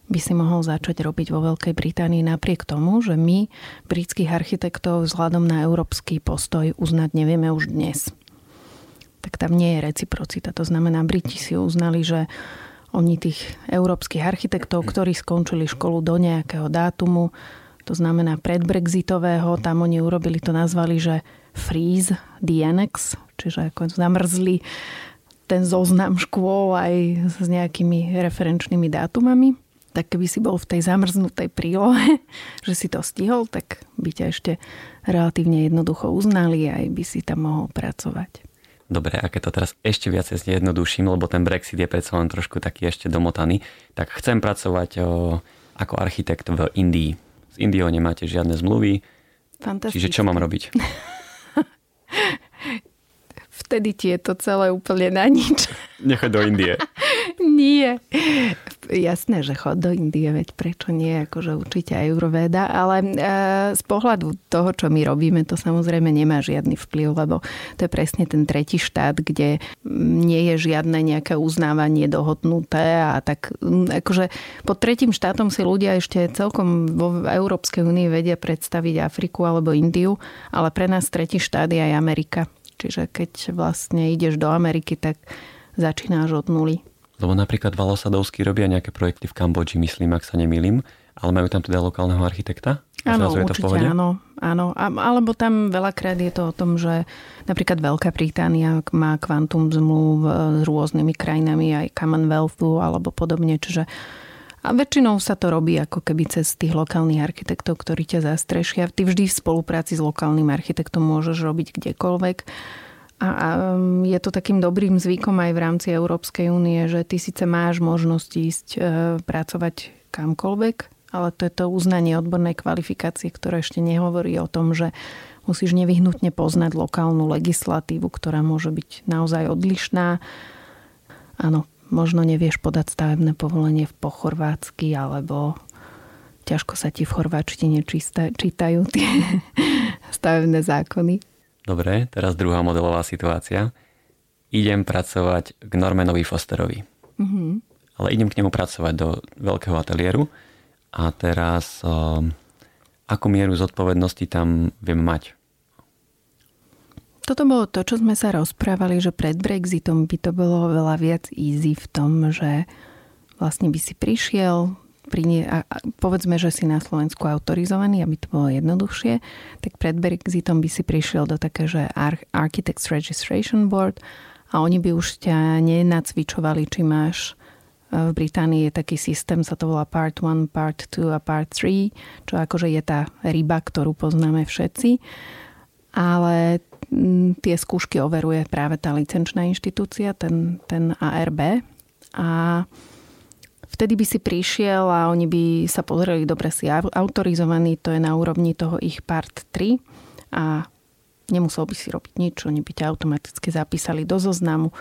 by si mohol začať robiť vo Veľkej Británii napriek tomu, že my britských architektov vzhľadom na európsky postoj uznať nevieme už dnes. Tak tam nie je reciprocita. To znamená, Briti si uznali, že oni tých európskych architektov, ktorí skončili školu do nejakého dátumu, to znamená predbrexitového, tam oni urobili to, nazvali, že freeze annex, čiže ako zamrzli ten zoznam škôl aj s nejakými referenčnými dátumami. Tak keby si bol v tej zamrznutej prílohe, že si to stihol, tak by ťa ešte relatívne jednoducho uznali a aj by si tam mohol pracovať. Dobre, a keď to teraz ešte viac zjednoduším, lebo ten Brexit je predsa len trošku taký ešte domotaný, tak chcem pracovať o, ako architekt v Indii Indiou nemáte žiadne zmluvy. Čiže čo mám robiť? Vtedy ti je to celé úplne na nič. Nechoď do Indie. nie. Jasné, že chod do Indie, veď prečo nie, akože určite aj Euroveda, ale e, z pohľadu toho, čo my robíme, to samozrejme nemá žiadny vplyv, lebo to je presne ten tretí štát, kde nie je žiadne nejaké uznávanie dohodnuté a tak akože pod tretím štátom si ľudia ešte celkom vo Európskej únii vedia predstaviť Afriku alebo Indiu, ale pre nás tretí štát je aj Amerika. Čiže keď vlastne ideš do Ameriky, tak začínáš od nuly. Lebo napríklad Valosadovský robia nejaké projekty v Kambodži, myslím, ak sa nemýlim, ale majú tam teda lokálneho architekta? Áno, určite to áno, áno. A, alebo tam veľakrát je to o tom, že napríklad Veľká Británia má kvantum zmluv s rôznymi krajinami, aj Commonwealthu alebo podobne, čiže a väčšinou sa to robí ako keby cez tých lokálnych architektov, ktorí ťa zastrešia. Ty vždy v spolupráci s lokálnym architektom môžeš robiť kdekoľvek a, a um, je to takým dobrým zvykom aj v rámci Európskej únie, že ty síce máš možnosť ísť e, pracovať kamkoľvek, ale to je to uznanie odbornej kvalifikácie, ktoré ešte nehovorí o tom, že musíš nevyhnutne poznať lokálnu legislatívu, ktorá môže byť naozaj odlišná. Áno, možno nevieš podať stavebné povolenie po chorvátsky, alebo ťažko sa ti v chorváčtine čítajú tie stavebné zákony. Dobre, teraz druhá modelová situácia. Idem pracovať k Normanovi Fosterovi. Mm-hmm. Ale idem k nemu pracovať do veľkého ateliéru a teraz um, akú mieru zodpovednosti tam viem mať. Toto bolo to, čo sme sa rozprávali, že pred Brexitom by to bolo veľa viac easy v tom, že vlastne by si prišiel, prinie, a, povedzme, že si na Slovensku autorizovaný, aby to bolo jednoduchšie, tak pred Brexitom by si prišiel do také, že Architects Registration Board a oni by už ťa nenacvičovali, či máš v Británii je taký systém, sa to volá Part 1, Part 2 a Part 3, čo akože je tá ryba, ktorú poznáme všetci. Ale tie skúšky overuje práve tá licenčná inštitúcia, ten, ten ARB. A vtedy by si prišiel a oni by sa pozreli, dobre si autorizovaný, to je na úrovni toho ich Part 3 a nemusel by si robiť nič, oni by ťa automaticky zapísali do zoznamu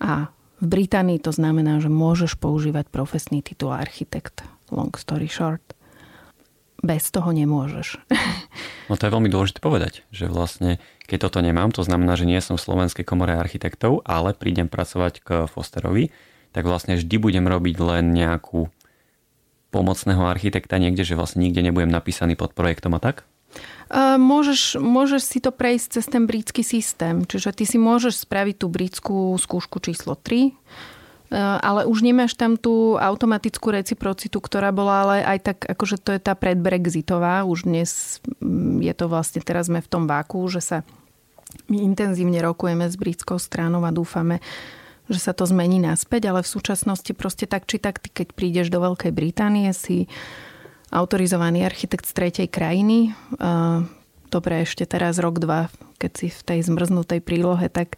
a v Británii to znamená, že môžeš používať profesný titul architekt. Long story short. Bez toho nemôžeš. No to je veľmi dôležité povedať, že vlastne keď toto nemám, to znamená, že nie som v Slovenskej komore architektov, ale prídem pracovať k Fosterovi, tak vlastne vždy budem robiť len nejakú pomocného architekta niekde, že vlastne nikde nebudem napísaný pod projektom a tak? Môžeš, môžeš si to prejsť cez ten britský systém. Čiže ty si môžeš spraviť tú britskú skúšku číslo 3, ale už nemáš tam tú automatickú reciprocitu, ktorá bola ale aj tak, akože to je tá predbrexitová. Už dnes mm, je to vlastne, teraz sme v tom váku, že sa my intenzívne rokujeme s britskou stranou a dúfame, že sa to zmení naspäť, ale v súčasnosti proste tak či tak, ty keď prídeš do Veľkej Británie, si autorizovaný architekt z tretej krajiny. Dobre, ešte teraz rok, dva, keď si v tej zmrznutej prílohe, tak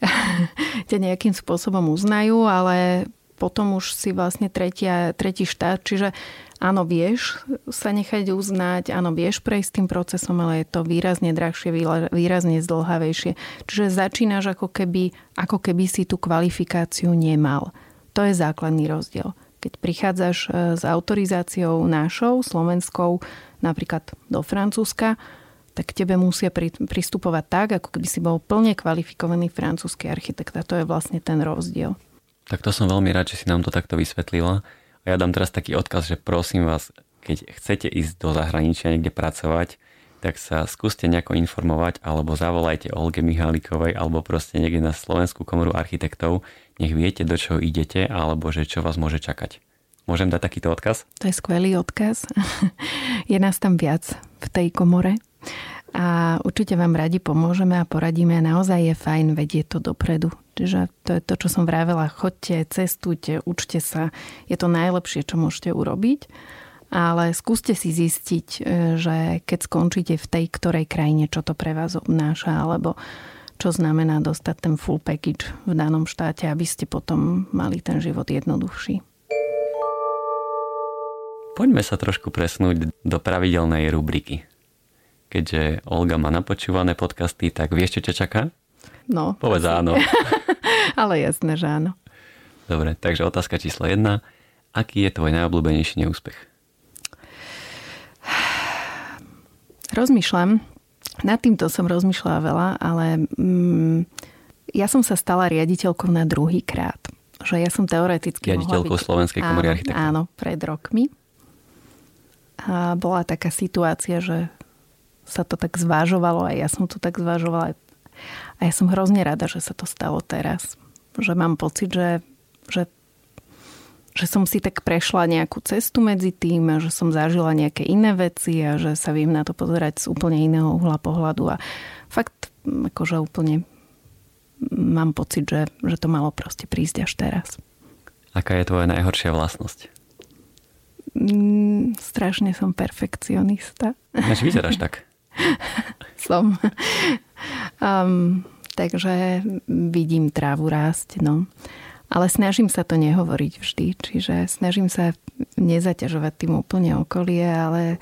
ťa nejakým spôsobom uznajú, ale potom už si vlastne tretia, tretí štát, čiže áno, vieš sa nechať uznať, áno, vieš prejsť tým procesom, ale je to výrazne drahšie, výrazne zdlhavejšie. Čiže začínaš ako keby, ako keby si tú kvalifikáciu nemal. To je základný rozdiel. Keď prichádzaš e, s autorizáciou našou, slovenskou, napríklad do Francúzska, tak tebe musia pristupovať tak, ako keby si bol plne kvalifikovaný francúzsky architekt. A to je vlastne ten rozdiel. Tak to som veľmi rád, že si nám to takto vysvetlila. A ja dám teraz taký odkaz, že prosím vás, keď chcete ísť do zahraničia niekde pracovať, tak sa skúste nejako informovať alebo zavolajte Olge Mihálikovej alebo proste niekde na Slovenskú komoru architektov, nech viete, do čoho idete, alebo že čo vás môže čakať. Môžem dať takýto odkaz? To je skvelý odkaz. je nás tam viac v tej komore a určite vám radi pomôžeme a poradíme. Naozaj je fajn vedieť to dopredu. Čiže to je to, čo som vravela. Chodte, cestujte, učte sa. Je to najlepšie, čo môžete urobiť. Ale skúste si zistiť, e, že keď skončíte v tej ktorej krajine, čo to pre vás obnáša, alebo čo znamená dostať ten full package v danom štáte, aby ste potom mali ten život jednoduchší. Poďme sa trošku presnúť do pravidelnej rubriky. Keďže Olga má napočúvané podcasty, tak vieš, čo ťa čaká? No. Povedz asi. áno. Ale jasné, že áno. Dobre, takže otázka číslo jedna. Aký je tvoj najobľúbenejší neúspech? Rozmýšľam, nad týmto som rozmýšľala veľa, ale mm, ja som sa stala riaditeľkou na druhý krát. Že ja som teoreticky Riaditeľkou byť... Slovenskej komory architektov. Áno, pred rokmi. A bola taká situácia, že sa to tak zvážovalo a ja som to tak zvážovala. A ja som hrozne rada, že sa to stalo teraz. Že mám pocit, že, že že som si tak prešla nejakú cestu medzi tým a že som zažila nejaké iné veci a že sa viem na to pozerať z úplne iného uhla pohľadu a fakt akože úplne mám pocit, že, že to malo proste prísť až teraz. Aká je tvoja najhoršia vlastnosť? Mm, strašne som perfekcionista. Než vyzeráš tak. som. Um, takže vidím trávu rásť, no. Ale snažím sa to nehovoriť vždy, čiže snažím sa nezaťažovať tým úplne okolie, ale e,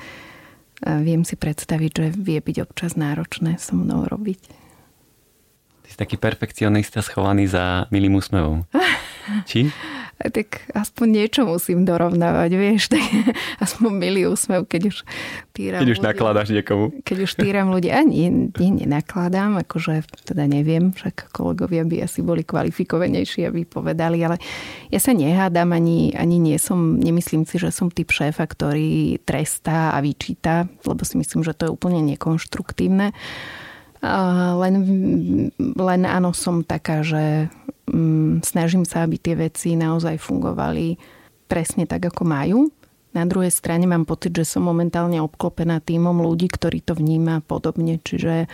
viem si predstaviť, že vie byť občas náročné so mnou robiť. Ty si taký perfekcionista schovaný za milým úsmevom. Či? Tak aspoň niečo musím dorovnávať, vieš, tak aspoň milý úsmev, keď už týram Keď už ľudí, nakladáš niekomu. Keď už týram ľudí, ani nie, nenakladám, akože teda neviem, však kolegovia by asi boli kvalifikovanejší, aby povedali, ale ja sa nehádam, ani, ani nie som, nemyslím si, že som typ šéfa, ktorý trestá a vyčíta, lebo si myslím, že to je úplne nekonštruktívne. len, len áno, som taká, že um, snažím sa, aby tie veci naozaj fungovali presne tak, ako majú. Na druhej strane mám pocit, že som momentálne obklopená týmom ľudí, ktorí to vníma podobne. Čiže um,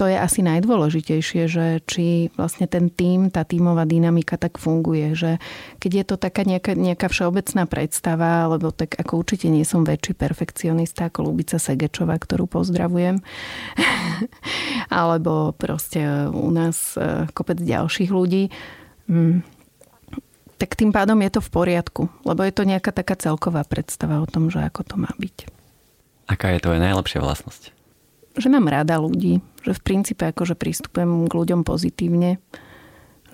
to je asi najdôležitejšie, že či vlastne ten tým, tá tímová dynamika tak funguje, že keď je to taká nejaká, nejaká všeobecná predstava, alebo tak ako určite nie som väčší perfekcionista ako Lubica Segečová, ktorú pozdravujem, alebo proste u nás uh, kopec ďalších ľudí, um, tak tým pádom je to v poriadku, lebo je to nejaká taká celková predstava o tom, že ako to má byť. Aká je tvoja najlepšia vlastnosť? Že mám rada ľudí, že v princípe akože pristupujem k ľuďom pozitívne,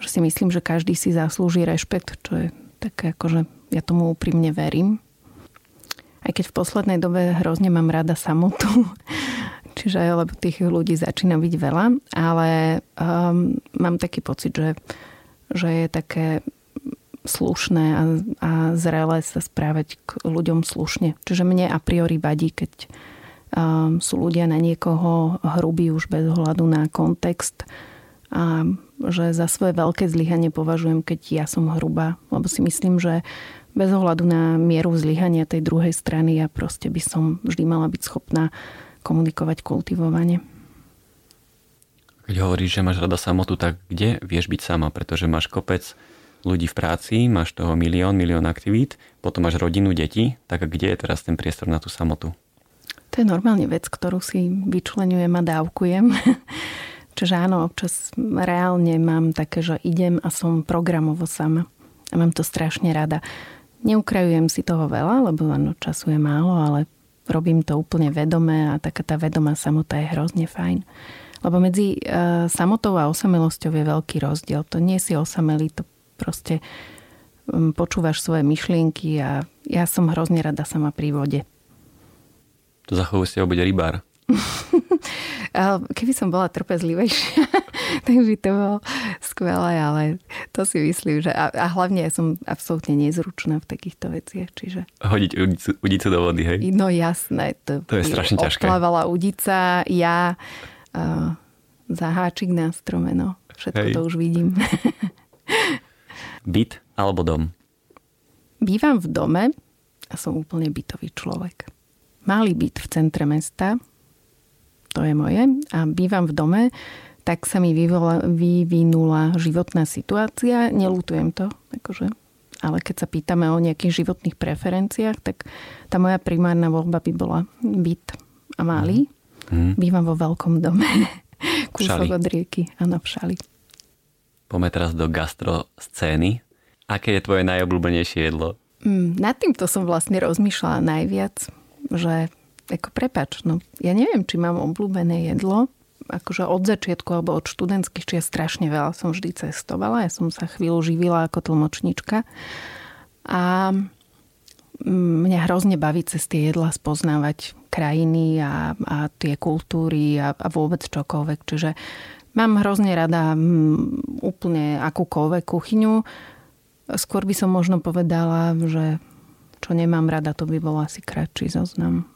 že si myslím, že každý si zaslúži rešpekt, čo je také akože ja tomu úprimne verím. Aj keď v poslednej dobe hrozne mám rada samotu, čiže lebo tých ľudí začína byť veľa, ale um, mám taký pocit, že, že je také slušné a, a zrelé sa správať k ľuďom slušne. Čiže mne a priori vadí, keď sú ľudia na niekoho hrubí už bez ohľadu na kontext a že za svoje veľké zlyhanie považujem, keď ja som hrubá, lebo si myslím, že bez ohľadu na mieru zlyhania tej druhej strany ja proste by som vždy mala byť schopná komunikovať kultivovane. Keď hovoríš, že máš rada samotu, tak kde vieš byť sama? Pretože máš kopec ľudí v práci, máš toho milión, milión aktivít, potom máš rodinu, deti, tak kde je teraz ten priestor na tú samotu? To je normálne vec, ktorú si vyčlenujem a dávkujem. Čiže áno, občas reálne mám také, že idem a som programovo sama. A mám to strašne rada. Neukrajujem si toho veľa, lebo áno, času je málo, ale robím to úplne vedome a taká tá vedomá samota je hrozne fajn. Lebo medzi e, samotou a osamelosťou je veľký rozdiel. To nie si osamelý, to proste počúvaš svoje myšlienky a ja som hrozne rada sama pri vode. To za chvíľu ste bude rybár. Keby som bola trpezlivejšia, tak by to bolo skvelé, ale to si myslím, že a, a hlavne ja som absolútne nezručná v takýchto veciach, čiže... Hodiť udicu, udicu do vody, hej? No jasné. To, to je strašne ťažké. Odplávala udica, ja uh, za háčik na strome, no. Všetko hej. to už vidím. Byt alebo dom? Bývam v dome a som úplne bytový človek. Malý byt v centre mesta, to je moje, a bývam v dome, tak sa mi vyvola, vyvinula životná situácia. Nelutujem to, akože. Ale keď sa pýtame o nejakých životných preferenciách, tak tá moja primárna voľba by bola byt a malý. Mm. Bývam vo veľkom dome. Kúsok od rieky. Áno, v šali. Poďme teraz do gastro scény. Aké je tvoje najobľúbenejšie jedlo? Mm, nad týmto som vlastne rozmýšľala najviac, že ako prepač, no ja neviem, či mám obľúbené jedlo, akože od začiatku alebo od študentských čias strašne veľa som vždy cestovala. Ja som sa chvíľu živila ako tlmočnička. A mm, mňa hrozne baví cez tie jedla spoznávať krajiny a, a tie kultúry a, a vôbec čokoľvek. Čiže Mám hrozne rada mm, úplne akúkoľvek kuchyňu. Skôr by som možno povedala, že čo nemám rada, to by bol asi kratší zoznam.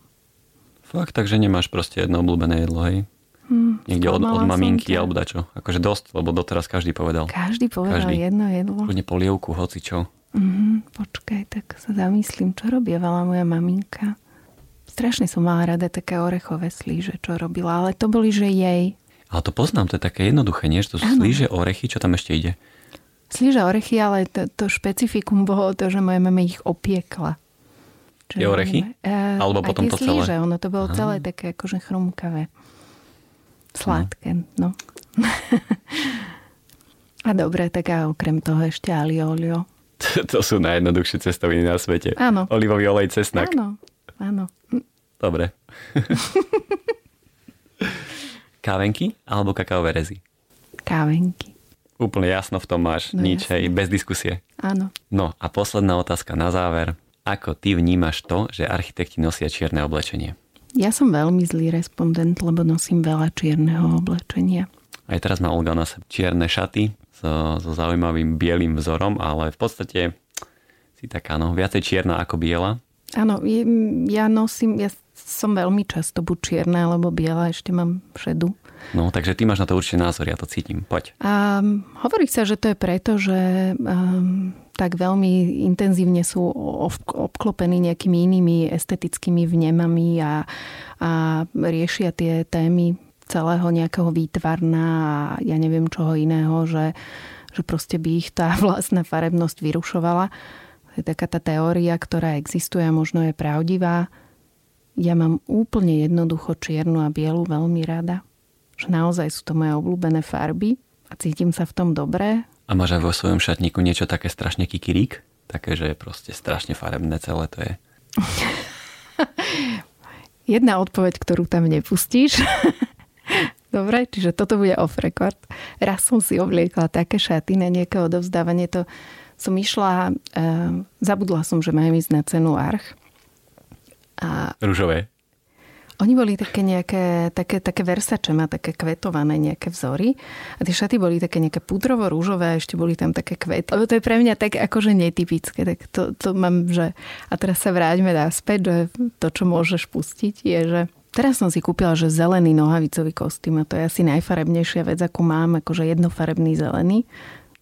Fakt, takže nemáš proste jedno obľúbené jedlo, hej? Hmm, Niekde od, od maminky alebo dačo. Akože dosť, lebo doteraz každý povedal. Každý povedal každý. jedno jedlo. Kľudne polievku, hoci čo. Mm, počkaj, tak sa zamyslím, čo robievala moja maminka. Strašne som mala rada také orechové slíže, čo robila, ale to boli, že jej. Ale to poznám, to je také jednoduché, nie? Že to sú slíže, orechy, čo tam ešte ide? Slíže, orechy, ale to, to špecifikum bolo to, že moja mama ich opiekla. Čo je orechy? Uh, Alebo potom to celé? Slíže, ono to bolo Aha. celé také akože chrumkavé. Sladké, no. no. a dobre, tak a okrem toho ešte aliolio. to sú najjednoduchšie cestoviny na svete. Áno. Olivový olej, cesnak. Áno, áno. Dobre. Kávenky alebo kakaové rezy? Kávenky. Úplne jasno v tom máš, no, nič, hej, bez diskusie. Áno. No a posledná otázka na záver. Ako ty vnímaš to, že architekti nosia čierne oblečenie? Ja som veľmi zlý respondent, lebo nosím veľa čierneho oblečenia. Aj teraz má Olga na sebe čierne šaty so, so zaujímavým bielým vzorom, ale v podstate si taká, no, viacej čierna ako biela. Áno, ja nosím, ja som veľmi často buď čierna alebo biela, ešte mám šedu. No, takže ty máš na to určite názor, ja to cítim. Poď. A hovorí sa, že to je preto, že um, tak veľmi intenzívne sú obklopení nejakými inými estetickými vnemami a, a riešia tie témy celého nejakého výtvarná a ja neviem čoho iného, že, že proste by ich tá vlastná farebnosť vyrušovala. To je taká tá teória, ktorá existuje a možno je pravdivá. Ja mám úplne jednoducho čiernu a bielu veľmi rada že naozaj sú to moje obľúbené farby a cítim sa v tom dobre. A máš aj vo svojom šatníku niečo také strašne kikirík? Také, že je proste strašne farebné celé to je. Jedna odpoveď, ktorú tam nepustíš. Dobre, čiže toto bude off record. Raz som si obliekla také šaty na nejaké odovzdávanie. To som išla, uh, zabudla som, že majú ísť na cenu Arch. A... Rúžové. Oni boli také nejaké, také, také versače, má také kvetované nejaké vzory. A tie šaty boli také nejaké pudrovo-rúžové a ešte boli tam také kvety. Lebo to je pre mňa tak akože netypické. Tak to, to mám, že... A teraz sa vráťme naspäť, že to, čo môžeš pustiť, je, že Teraz som si kúpila, že zelený nohavicový kostým a to je asi najfarebnejšia vec, akú mám, akože jednofarebný zelený.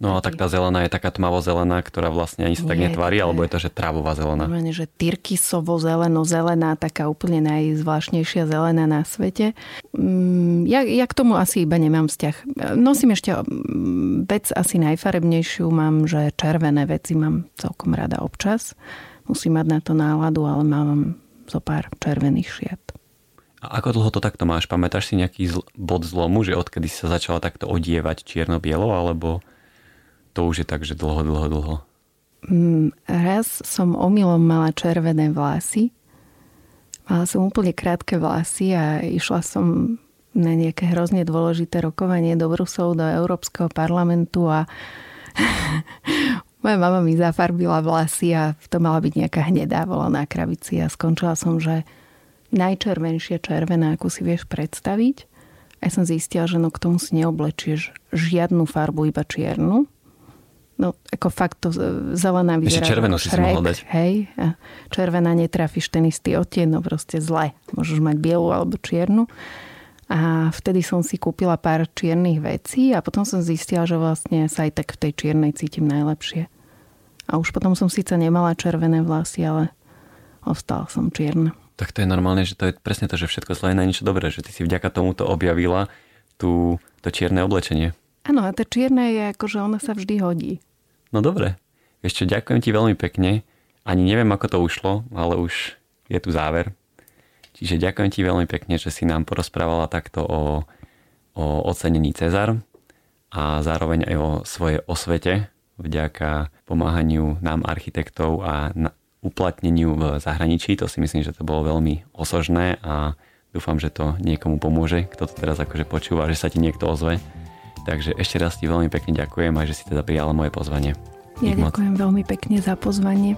No a tak tá zelená je taká tmavo-zelená, ktorá vlastne ani sa tak netvarí, alebo je to, že trávová zelená? Normálne, že tyrkisovo zeleno zelená, taká úplne najzvláštnejšia zelená na svete. Mm, ja, ja k tomu asi iba nemám vzťah. Nosím ešte mm, vec asi najfarebnejšiu, mám, že červené veci mám celkom rada občas. Musím mať na to náladu, ale mám zo pár červených šiat. A ako dlho to takto máš? Pamätáš si nejaký zl- bod zlomu, že odkedy si sa začala takto odievať čierno-bielo, alebo to už je tak, že dlho, dlho, dlho. Mm, raz som omylom mala červené vlasy. Mala som úplne krátke vlasy a išla som na nejaké hrozne dôležité rokovanie do Bruselu, do Európskeho parlamentu a moja mama mi zafarbila vlasy a to mala byť nejaká hnedá vola na kravici a skončila som, že najčervenšia červená, ako si vieš predstaviť. A ja som zistila, že no k tomu si neoblečieš žiadnu farbu, iba čiernu. No, ako fakt to zelená vyzerá. Ešte červenú si si mohol dať. Hej, a červená netrafíš ten istý odtieň, no proste zle. Môžeš mať bielu alebo čiernu. A vtedy som si kúpila pár čiernych vecí a potom som zistila, že vlastne sa aj tak v tej čiernej cítim najlepšie. A už potom som síce nemala červené vlasy, ale ostala som čierna. Tak to je normálne, že to je presne to, že všetko zlé je na niečo dobré, že ty si vďaka tomuto objavila tú, to čierne oblečenie. Áno, a tá čierna je ako, že ona sa vždy hodí. No dobre. Ešte ďakujem ti veľmi pekne. Ani neviem, ako to ušlo, ale už je tu záver. Čiže ďakujem ti veľmi pekne, že si nám porozprávala takto o, o ocenení Cezar a zároveň aj o svojej osvete vďaka pomáhaniu nám architektov a na, uplatneniu v zahraničí. To si myslím, že to bolo veľmi osožné a dúfam, že to niekomu pomôže, kto to teraz akože počúva, že sa ti niekto ozve Takže ešte raz ti veľmi pekne ďakujem a že si teda prijala moje pozvanie. Ja ďakujem veľmi pekne za pozvanie.